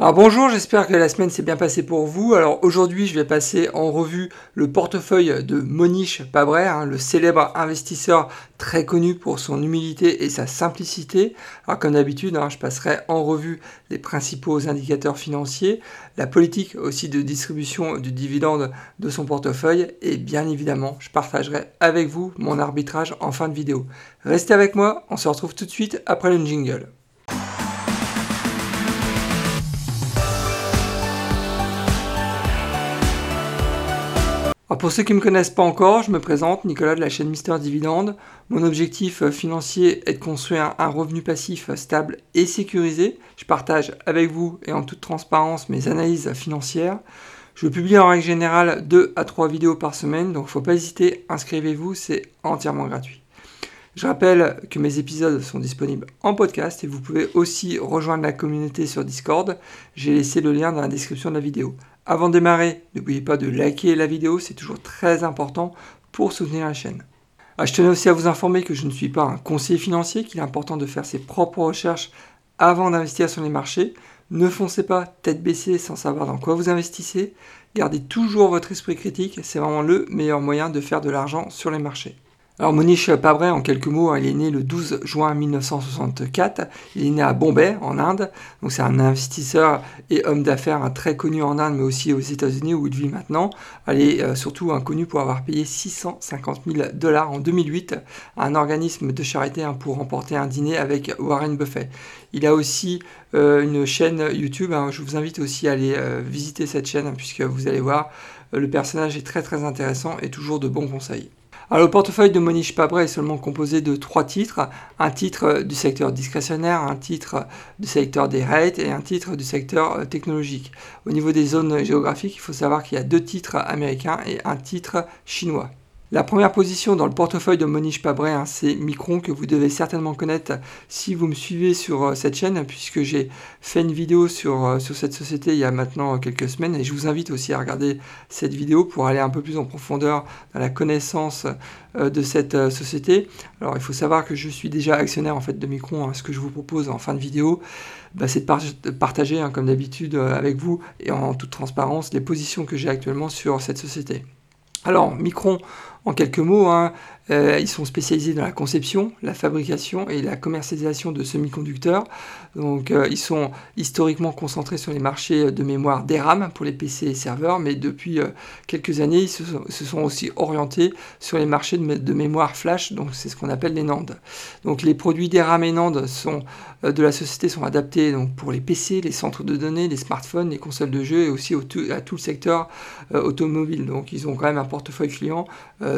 Alors bonjour, j'espère que la semaine s'est bien passée pour vous. Alors aujourd'hui, je vais passer en revue le portefeuille de Monish Pabray, hein, le célèbre investisseur très connu pour son humilité et sa simplicité. Alors comme d'habitude, hein, je passerai en revue les principaux indicateurs financiers, la politique aussi de distribution du dividende de son portefeuille et bien évidemment, je partagerai avec vous mon arbitrage en fin de vidéo. Restez avec moi, on se retrouve tout de suite après le jingle. Pour ceux qui ne me connaissent pas encore, je me présente, Nicolas de la chaîne Mister Dividende. Mon objectif euh, financier est de construire un revenu passif euh, stable et sécurisé. Je partage avec vous et en toute transparence mes analyses financières. Je publie en règle générale 2 à 3 vidéos par semaine, donc il ne faut pas hésiter, inscrivez-vous, c'est entièrement gratuit. Je rappelle que mes épisodes sont disponibles en podcast et vous pouvez aussi rejoindre la communauté sur Discord. J'ai laissé le lien dans la description de la vidéo. Avant de démarrer, n'oubliez pas de liker la vidéo, c'est toujours très important pour soutenir la chaîne. Ah, je tenais aussi à vous informer que je ne suis pas un conseiller financier, qu'il est important de faire ses propres recherches avant d'investir sur les marchés. Ne foncez pas tête baissée sans savoir dans quoi vous investissez. Gardez toujours votre esprit critique, c'est vraiment le meilleur moyen de faire de l'argent sur les marchés. Alors Monish Pabray, en quelques mots, il est né le 12 juin 1964. Il est né à Bombay, en Inde. Donc c'est un investisseur et homme d'affaires très connu en Inde, mais aussi aux États-Unis où il vit maintenant. Il est euh, surtout connu pour avoir payé 650 000 dollars en 2008 à un organisme de charité hein, pour remporter un dîner avec Warren Buffett. Il a aussi euh, une chaîne YouTube. Hein. Je vous invite aussi à aller euh, visiter cette chaîne hein, puisque vous allez voir, le personnage est très très intéressant et toujours de bons conseils. Alors, le portefeuille de Monish Pabray est seulement composé de trois titres. Un titre du secteur discrétionnaire, un titre du secteur des rates et un titre du secteur euh, technologique. Au niveau des zones géographiques, il faut savoir qu'il y a deux titres américains et un titre chinois. La première position dans le portefeuille de Monish Pabray, hein, c'est Micron, que vous devez certainement connaître si vous me suivez sur euh, cette chaîne, puisque j'ai fait une vidéo sur, euh, sur cette société il y a maintenant quelques semaines, et je vous invite aussi à regarder cette vidéo pour aller un peu plus en profondeur dans la connaissance euh, de cette société. Alors il faut savoir que je suis déjà actionnaire en fait de Micron, hein. ce que je vous propose en fin de vidéo, bah, c'est de, partager, hein, comme d'habitude, avec vous et en toute transparence, les positions que j'ai actuellement sur cette société. Alors, Micron, en quelques mots, hein, euh, ils sont spécialisés dans la conception, la fabrication et la commercialisation de semi-conducteurs. Donc, euh, ils sont historiquement concentrés sur les marchés de mémoire DRAM pour les PC et serveurs, mais depuis euh, quelques années, ils se sont, aussi orientés sur les marchés de, mémoire flash, donc c'est ce qu'on appelle les NAND. Donc, les produits DRAM et NAND sont, de la société sont adaptés pour les PC, les centres de données, les smartphones, les consoles de jeux et aussi à tout le secteur automobile. Donc, ils ont quand même un portefeuille client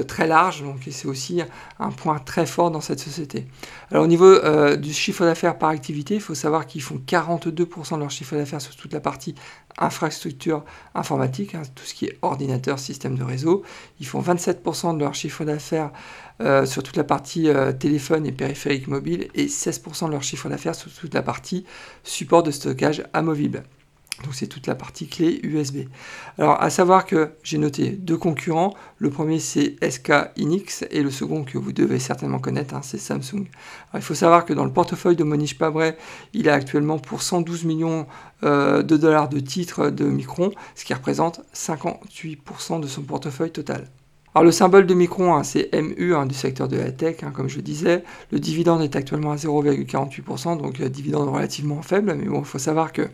très large, donc c'est aussi un point très fort dans cette société. Alors au niveau euh, du chiffre d'affaires par activité, il faut savoir qu'ils font 42% de leur chiffre d'affaires sur toute la partie infrastructure informatique, hein, tout ce qui est ordinateur, système de réseau. Ils font 27% de leur chiffre d'affaires euh, sur toute la partie euh, téléphone et périphérique mobile et 16% de leur chiffre d'affaires sur toute la partie support de stockage amovible. Donc c'est toute la partie clé USB. Alors à savoir que j'ai noté deux concurrents. Le premier c'est SK Inix et le second que vous devez certainement connaître, hein, c'est Samsung. il faut savoir que dans le portefeuille de Monish Pabray, il a actuellement pour 112 millions euh, de dollars de titres de Micron, ce qui représente 58% de son portefeuille total. Alors le symbole de Micron, hein, c'est MU hein, du secteur de la tech, comme je disais. Le dividende est actuellement à 0,48%, donc euh, dividende relativement faible, mais bon, il faut savoir que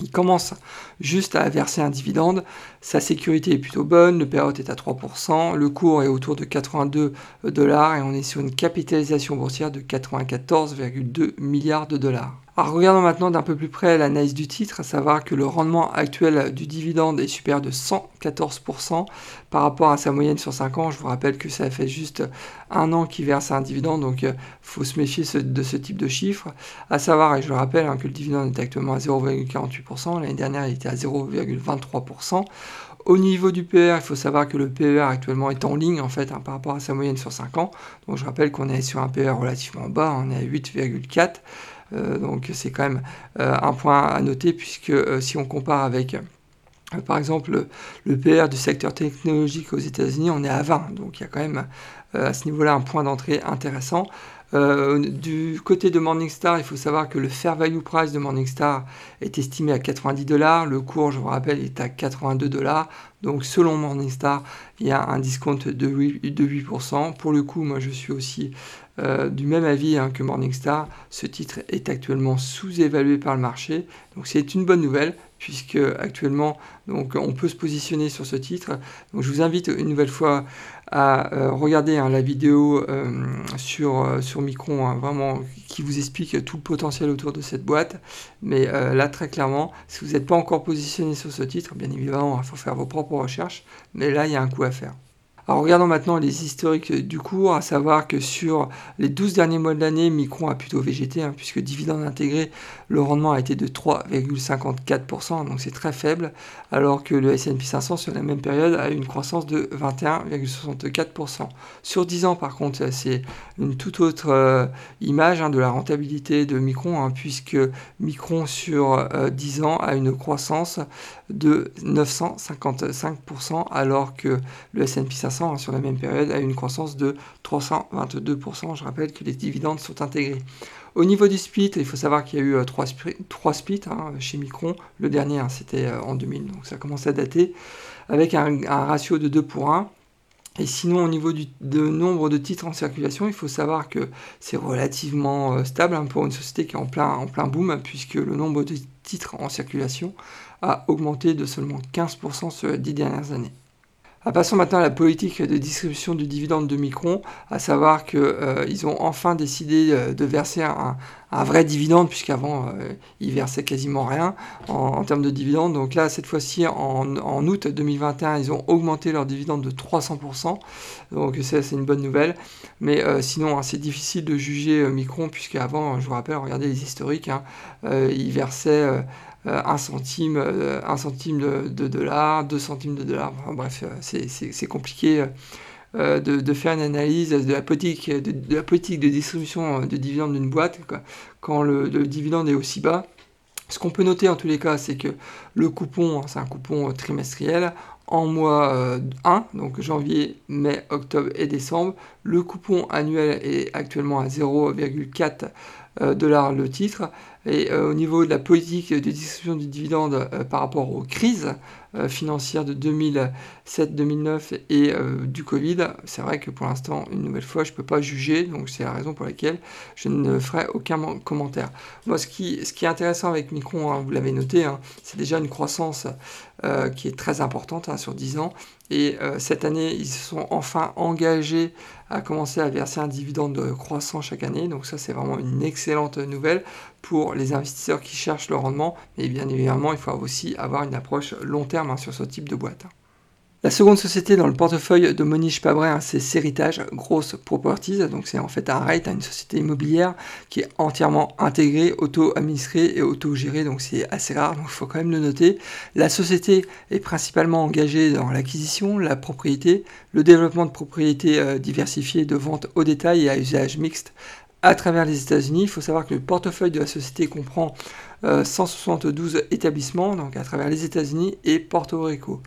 il commence juste à verser un dividende, sa sécurité est plutôt bonne, le payout est à 3%, le cours est autour de 82 dollars et on est sur une capitalisation boursière de 94,2 milliards de dollars. Alors regardons maintenant d'un peu plus près l'analyse du titre, à savoir que le rendement actuel du dividende est supérieur de 114% par rapport à sa moyenne sur 5 ans. Je vous rappelle que ça fait juste un an qu'il verse un dividende, donc il euh, faut se méfier de ce type de chiffres. À savoir, et je le rappelle, hein, que le dividende est actuellement à 0,48%, l'année dernière il était à 0,23%. Au niveau du PER, il faut savoir que le PER actuellement est en ligne en fait hein, par rapport à sa moyenne sur 5 ans. Donc je rappelle qu'on est sur un PER relativement bas, on est à 8,4. Euh, donc c'est quand même euh, un point à noter puisque euh, si on compare avec par exemple le PR du secteur technologique aux États-Unis, on est à 20. Donc il y a quand même à ce niveau-là un point d'entrée intéressant. Du côté de Morningstar, il faut savoir que le fair value price de Morningstar est estimé à 90 dollars. Le cours, je vous rappelle, est à 82 dollars. Donc selon Morningstar, il y a un discount de 8%. Pour le coup, moi je suis aussi euh, du même avis hein, que Morningstar. Ce titre est actuellement sous-évalué par le marché. Donc c'est une bonne nouvelle puisque actuellement on peut se positionner sur ce titre. Donc je vous invite une nouvelle fois à euh, regarder hein, la vidéo sur, euh, sur Micron, hein, vraiment qui vous explique tout le potentiel autour de cette boîte. Mais là, très clairement, si vous n'êtes pas encore positionné sur ce titre, bien évidemment, il faut faire vos propres recherches. Mais là, il y a un coup à faire. Alors regardons maintenant les historiques du cours, à savoir que sur les 12 derniers mois de l'année, Micron a plutôt végété, hein, puisque dividende intégré, le rendement a été de 3,54%, donc c'est très faible, alors que le S&P 500 sur la même période a eu une croissance de 21,64%. Sur 10 ans par contre, c'est une toute autre euh, image hein, de la rentabilité de Micron, hein, puisque Micron sur 10 euh, ans a une croissance de 955%, alors que le S&P 500 Hein, sur la même période a une croissance de 322%. Je rappelle que les dividendes sont intégrés. Au niveau du split, il faut savoir qu'il y a eu euh, trois, splits hein, chez Micron. Le dernier, hein, c'était euh, en 2000, donc ça commence à dater, avec un, ratio de 2 pour 1. Et sinon, au niveau du nombre de titres en circulation, il faut savoir que c'est relativement euh, stable pour une société qui est en plein, en plein boom, puisque le nombre de titres en circulation a augmenté de seulement 15% sur les 10 dernières années. Ah, passons maintenant à la politique de distribution du dividende de Micron, à savoir qu'ils euh, ont enfin décidé euh, de verser un, vrai dividende, puisqu'avant euh, ils versaient quasiment rien en, termes de dividende. Donc là, cette fois-ci, en, août 2021, ils ont augmenté leur dividende de 300%. Donc ça, c'est une bonne nouvelle. Mais sinon, hein, c'est difficile de juger Micron, puisqu'avant, je vous rappelle, regardez les historiques, hein, ils versaient euh, un centime, euh, un centime de, dollar, deux centimes de dollars. bref, euh, c'est compliqué. de, faire une analyse de la politique de, la politique de distribution de dividendes d'une boîte quand le, dividende est aussi bas. Ce qu'on peut noter en tous les cas, c'est que le coupon, hein, c'est un coupon trimestriel, en mois 1, donc janvier, mai, octobre et décembre. Le coupon annuel est actuellement à 0,4 dollars le titre. Et euh, au niveau de la politique de distribution du dividende euh, par rapport aux crises euh, financières de 2007-2009 et du Covid, c'est vrai que pour l'instant, une nouvelle fois, je ne peux pas juger, donc c'est la raison pour laquelle je ne ferai aucun commentaire. Moi, ce qui, est intéressant avec Micron, hein, vous l'avez noté, hein, c'est déjà une croissance qui est très importante hein, sur 10 ans. Et cette année, ils se sont enfin engagés à commencer à verser un dividende croissant chaque année. Donc ça, c'est vraiment une excellente nouvelle pour les investisseurs qui cherchent le rendement. Mais bien évidemment, il faut aussi avoir une approche long terme hein, sur ce type de boîte. La seconde société dans le portefeuille de Monish Pabray, hein, c'est Seritage Gross Properties. Donc c'est en fait un rate, une société immobilière qui est entièrement intégrée, auto-administrée et auto-gérée. Donc c'est assez rare, donc il faut quand même le noter. La société est principalement engagée dans l'acquisition, la propriété, le développement de propriétés euh, diversifiées de vente au détail et à usage mixte à travers les États-Unis. Il faut savoir que le portefeuille de la société comprend 172 euh, établissements, donc à travers les États-Unis et Porto Rico.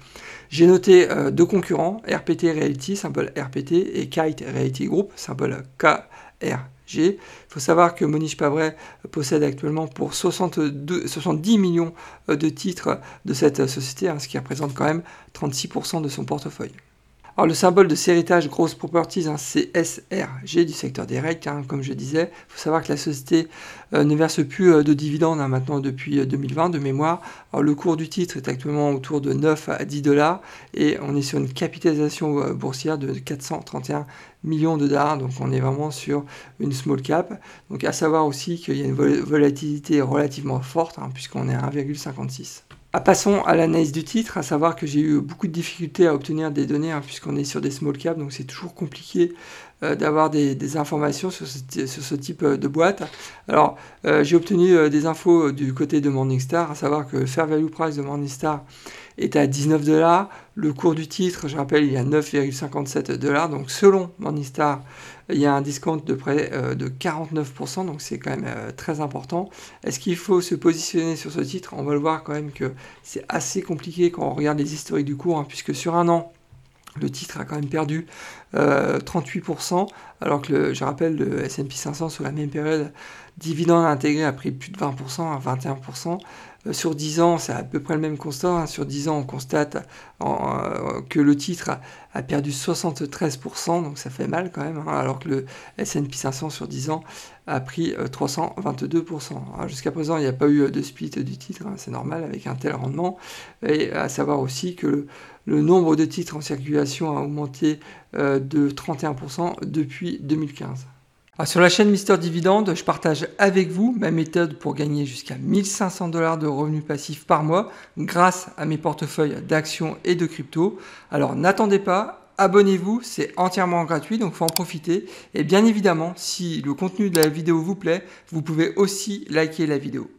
J'ai noté euh, deux concurrents, RPT Reality, symbole RPT, et Kite Reality Group, symbole KRG. Il faut savoir que Monish Pabray possède actuellement pour 62, 70 millions euh, de titres de cette société, hein, ce qui représente quand même 36% de son portefeuille. Alors le symbole de Seritage Gross Properties, hein, c'est SRG du secteur direct, hein, comme je disais. Il faut savoir que la société euh, ne verse plus euh, de dividendes hein, maintenant depuis 2020 euh, de mémoire. Alors le cours du titre est actuellement autour de 9 à 10 dollars et on est sur une capitalisation boursière de 431 millions de dollars. Donc on est vraiment sur une small cap. Donc à savoir aussi qu'il y a une volatilité relativement forte puisqu'on est à 1,56. Ah, passons à l'analyse du titre, à savoir que j'ai eu beaucoup de difficultés à obtenir des données, hein, puisqu'on est sur des small caps, donc c'est toujours compliqué d'avoir des, informations sur ce, type euh, de boîte. Alors, euh, j'ai obtenu des infos du côté de Morningstar, à savoir que le fair value price de Morningstar est à 19 dollars. Le cours du titre, je rappelle, il y a 9,57 dollars. Donc, selon Morningstar, il y a un discount de près de 49%, donc c'est quand même très important. Est-ce qu'il faut se positionner sur ce titre? On va le voir quand même que c'est assez compliqué quand on regarde les historiques du cours, hein, puisque sur un an, Le titre a quand même perdu 38%, alors que je rappelle le S&P 500 sur la même période, dividende intégré a pris plus de 20% à 21%. Euh, sur 10 ans, c'est à peu près le même constat. Hein. Sur 10 ans, on constate euh, que le titre a, perdu 73%, donc ça fait mal quand même, hein, alors que le S&P 500 sur 10 ans a pris 322%. Euh, jusqu'à présent, il n'y a pas eu de split du titre, hein, c'est normal avec un tel rendement. Et à savoir aussi que le, nombre de titres en circulation a augmenté de 31% depuis 2015. Ah, sur la chaîne Mister Dividende, je partage avec vous ma méthode pour gagner jusqu'à 1500 dollars de revenus passifs par mois grâce à mes portefeuilles d'actions et de crypto. Alors n'attendez pas, abonnez-vous, c'est entièrement gratuit, donc faut en profiter. Et bien évidemment, si le contenu de la vidéo vous plaît, vous pouvez aussi liker la vidéo.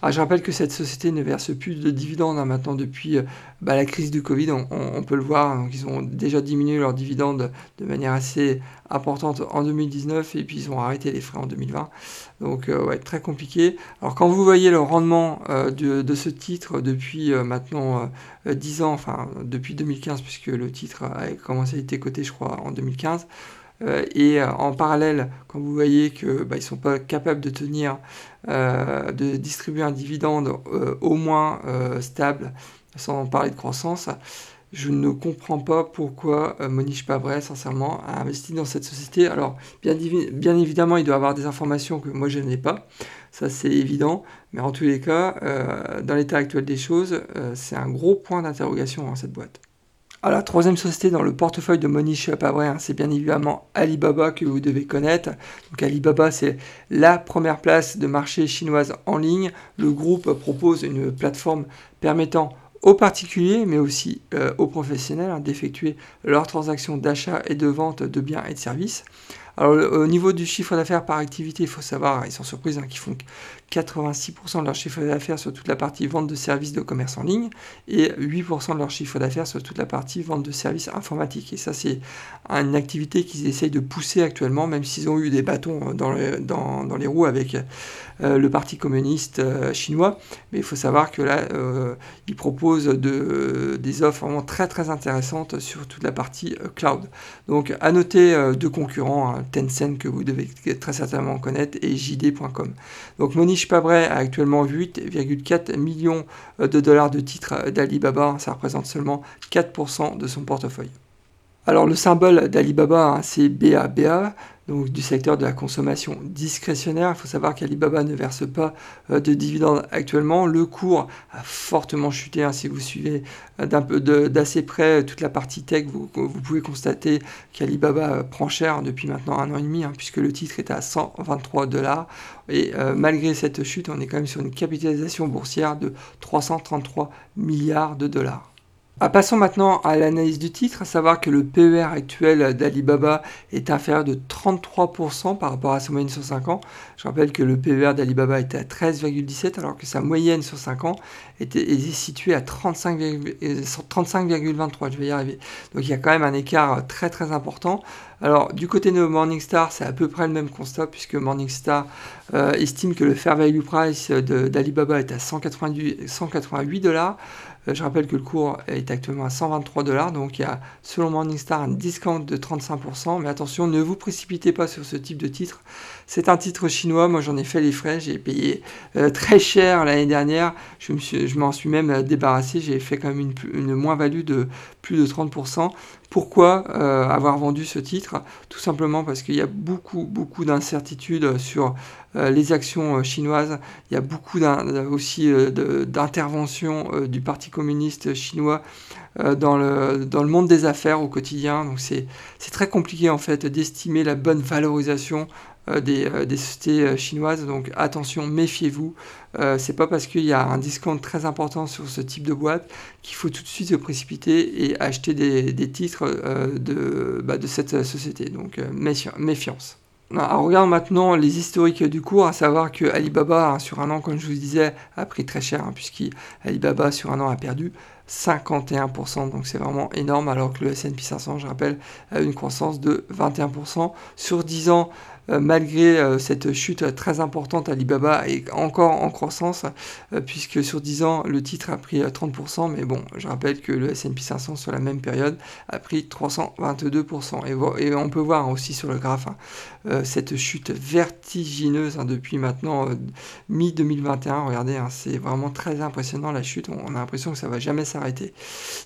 Ah, je rappelle que cette société ne verse plus de dividendes hein, maintenant depuis euh, bah, la crise du Covid, on, peut le voir, donc ils ont déjà diminué leurs dividendes de manière assez importante en 2019 et puis ils ont arrêté les frais en 2020. Donc euh, très compliqué. Alors quand vous voyez le rendement euh, de, ce titre depuis maintenant 10 ans, enfin depuis 2015 puisque le titre a commencé à être coté je crois en 2015, euh, et euh, en parallèle, quand vous voyez qu'ils bah, ne sont pas capables de tenir, euh, de distribuer un dividende au moins stable, sans parler de croissance, je ne comprends pas pourquoi Monish Pabret, sincèrement, a investi dans cette société. Alors, bien, bien, évidemment, il doit avoir des informations que moi je n'ai pas, ça c'est évident, mais en tous les cas, dans l'état actuel des choses, c'est un gros point d'interrogation dans cette boîte. Alors, la troisième société dans le portefeuille de Monish Pabré, hein, c'est bien évidemment Alibaba que vous devez connaître. Donc Alibaba, c'est la première place de marché chinoise en ligne. Le groupe propose une plateforme permettant aux particuliers, mais aussi euh, aux professionnels, hein, d'effectuer leurs transactions d'achat et de vente de biens et de services. Alors, au niveau du chiffre d'affaires par activité, il faut savoir, ils sont surprises, hein, qu'ils font 86% de leur chiffre d'affaires sur toute la partie vente de services de commerce en ligne et 8% de leur chiffre d'affaires sur toute la partie vente de services informatiques. Et ça, c'est une activité qu'ils essayent de pousser actuellement, même s'ils ont eu des bâtons dans, les roues avec euh, le Parti communiste euh, chinois. Mais il faut savoir que là, euh, ils proposent de, des offres vraiment très très intéressantes sur toute la partie cloud. Donc, à noter deux concurrents. Hein, Tencent que vous devez très certainement connaître et JD.com. Donc Monish Pabray a actuellement 8,4 millions de dollars de titres d'Alibaba, ça représente seulement 4% de son portefeuille. Alors le symbole d'Alibaba, hein, c'est BABA, donc du secteur de la consommation discrétionnaire. Il faut savoir qu'Alibaba ne verse pas euh, de dividendes actuellement. Le cours a fortement chuté. Hein. si vous suivez euh, peu d'assez près toute la partie tech, vous, pouvez constater qu'Alibaba euh, prend cher depuis maintenant un an et demi, hein, puisque le titre est à 123 dollars. Et malgré cette chute, on est quand même sur une capitalisation boursière de 333 milliards de dollars. Ah, passons maintenant à l'analyse du titre, à savoir que le PER actuel d'Alibaba est inférieur de 33% par rapport à sa moyenne sur 5 ans. Je rappelle que le PER d'Alibaba était à 13,17 alors que sa moyenne sur 5 ans était, située à 35,23. Je vais y arriver. Donc il y a quand même un écart très très important. Alors du côté de Morningstar, c'est à peu près le même constat puisque Morningstar euh, estime que le fair value price d'Alibaba est à 188 dollars. Euh, je rappelle que le cours est actuellement à 123 dollars, donc il y a selon Morningstar un discount de 35%. Mais attention, ne vous précipitez pas sur ce type de titre. C'est un titre chinois, moi j'en ai fait les frais, j'ai payé euh, très cher l'année dernière. Je m'en suis, même débarrassé, j'ai fait quand même une moins-value de plus de 30%. Pourquoi euh, avoir vendu ce titre? Tout simplement parce qu'il y a beaucoup, beaucoup d'incertitudes sur euh, les actions euh, chinoises. Il y a beaucoup aussi d'interventions du Parti communiste chinois dans, le, dans le monde des affaires au quotidien. Donc c'est très compliqué en fait d'estimer la bonne valorisation euh, euh, des, sociétés euh, chinoises. Donc attention, méfiez-vous. c'est pas parce qu'il y a un discount très important sur ce type de boîte qu'il faut tout de suite se précipiter et acheter des, titres de, bah, de cette société. Donc méfiance. Alors, regardons maintenant les historiques du cours, à savoir que Alibaba, hein, sur un an, comme je vous disais, a pris très cher, hein, puisqu'Alibaba, sur un an, a perdu 51%, donc c'est vraiment énorme, alors que le S&P 500, je rappelle, a une croissance de 21%. Sur 10 ans, malgré cette chute très importante, Alibaba est encore en croissance, puisque sur 10 ans, le titre a pris 30%, mais bon, je rappelle que le S&P 500 sur la même période a pris 322%. Et, on peut voir aussi sur le graphe hein, cette chute vertigineuse hein, depuis maintenant mi-2021. Regardez, hein, c'est vraiment très impressionnant la chute, on, a l'impression que ça va jamais s'arrêter.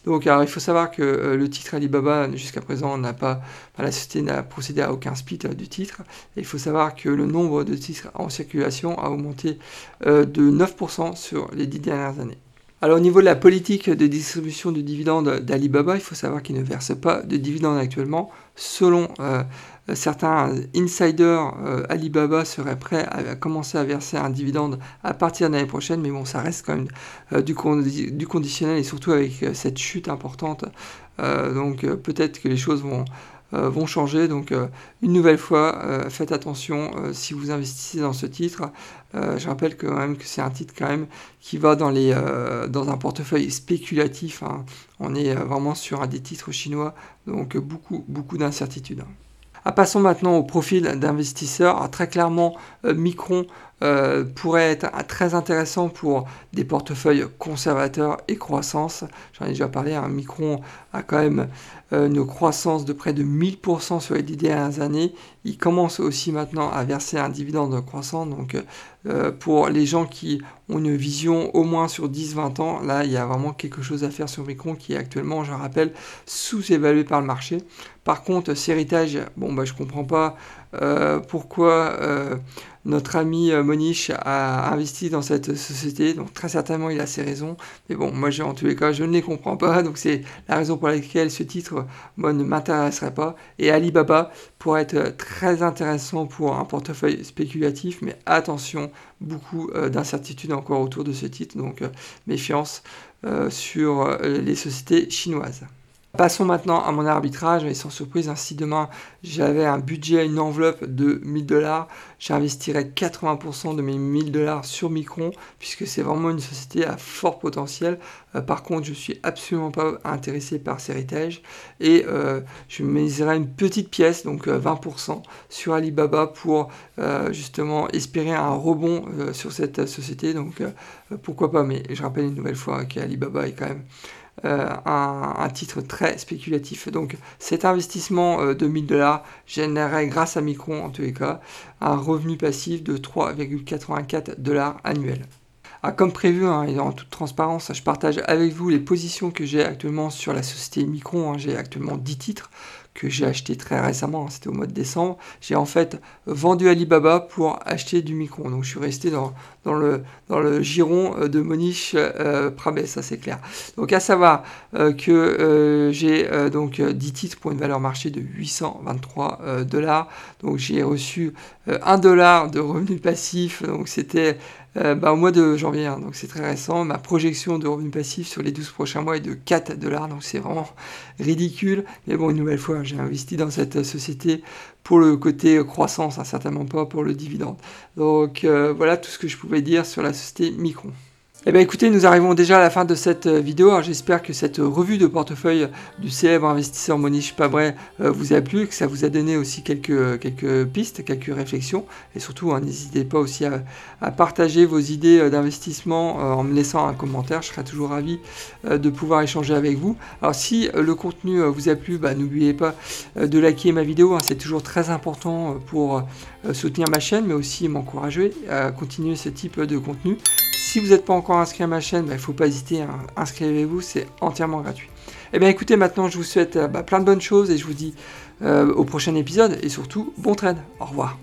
Donc alors, il faut savoir que le titre Alibaba, jusqu'à présent, n'a pas, la société n'a procédé à aucun split du titre. Il faut savoir que le nombre de titres en circulation a augmenté de 9% sur les dix dernières années. Alors au niveau de la politique de distribution de dividendes d'Alibaba, il faut savoir qu'il ne verse pas de dividendes actuellement. Selon euh, certains insiders, euh, Alibaba serait prêt à commencer à verser un dividende à partir de l'année prochaine, mais bon, ça reste quand même euh, du, conditionnel et surtout avec cette chute importante. donc peut-être que les choses vont euh, vont changer. Donc euh, une nouvelle fois, euh, faites attention si vous investissez dans ce titre. je rappelle quand même que c'est un titre quand même qui va dans, les, dans un portefeuille spéculatif. Hein. On est vraiment sur un des titres chinois, donc beaucoup, beaucoup d'incertitudes. Ah, passons maintenant au profil d'investisseur. Très clairement, Micron pourrait être très intéressant pour des portefeuilles conservateurs et croissance. J'en ai déjà parlé, un Micron a quand même euh, une croissance de près de 1000% sur les 10 dernières années. Il commence aussi maintenant à verser un dividende croissant. Donc euh, pour les gens qui ont une vision au moins sur 10-20 ans, là il y a vraiment quelque chose à faire sur Micron qui est actuellement, je rappelle, sous-évalué par le marché. Par contre, héritage, bon bah je comprends pas euh, pourquoi notre ami Monish a investi dans cette société. Donc très certainement il a ses raisons. Mais bon, moi en tous les cas je ne les comprends pas. Donc c'est la raison pour laquelle ce titre moi, ne m'intéresserait pas. Et Alibaba pourrait être très intéressant pour un portefeuille spéculatif, mais attention, beaucoup euh, d'incertitudes encore autour de ce titre, donc euh, méfiance euh, sur les sociétés chinoises. Passons maintenant à mon arbitrage, mais sans surprise, hein, si demain j'avais un budget, une enveloppe de 1000 dollars, j'investirais 80% de mes 1000 dollars sur Micron, puisque c'est vraiment une société à fort potentiel. Euh, par contre, je suis absolument pas intéressé par ces héritages, et euh, je miserais une petite pièce, donc 20% euh, sur Alibaba pour justement espérer un rebond sur cette société. Donc pourquoi pas, mais je rappelle une nouvelle fois qu'Alibaba est quand même euh, un, titre très spéculatif. Donc cet investissement euh, de 1000 dollars générerait grâce à Micron en tous les cas un revenu passif de 3,84 dollars annuels. Ah, comme prévu hein, et en toute transparence, je partage avec vous les positions que j'ai actuellement sur la société Micron. Hein. j'ai actuellement 10 titres que j'ai acheté très récemment, c'était au mois de décembre, j'ai en fait vendu Alibaba pour acheter du Micron. Donc je suis resté dans, le, dans le giron euh, de Monish euh, ça c'est clair. Donc à savoir euh, que j'ai donc 10 titres pour une valeur marché de 823 dollars. Donc j'ai reçu 1 dollar de revenus passifs, donc c'était euh, bah, au mois de janvier, hein, donc c'est très récent. Ma projection de revenus passifs sur les 12 prochains mois est de 4 dollars, donc c'est vraiment ridicule. Mais bon, une nouvelle fois, j'ai investi dans cette société pour le côté croissance, hein, certainement pas pour le dividende. Donc euh, voilà tout ce que je pouvais dire sur la société Micron. Eh bien écoutez, nous arrivons déjà à la fin de cette euh, vidéo. J'espère que cette revue de portefeuille du célèbre investisseur Monish Pabret euh, vous a plu, que ça vous a donné aussi quelques, quelques pistes, quelques réflexions. Et surtout, hein, n'hésitez pas aussi à, partager vos idées euh, d'investissement en me laissant un commentaire. Je serai toujours ravi de pouvoir échanger avec vous. Alors si le contenu vous a plu, bah, n'oubliez pas de liker ma vidéo. Hein. C'est toujours très important pour soutenir ma chaîne, mais aussi m'encourager à continuer ce type de contenu. Si vous n'êtes pas encore inscrit à ma chaîne, bah, il ne faut pas hésiter, hein. inscrivez-vous, c'est entièrement gratuit. Eh bien écoutez, maintenant je vous souhaite euh, bah, plein de bonnes choses et je vous dis euh, au prochain épisode et surtout bon trade. Au revoir.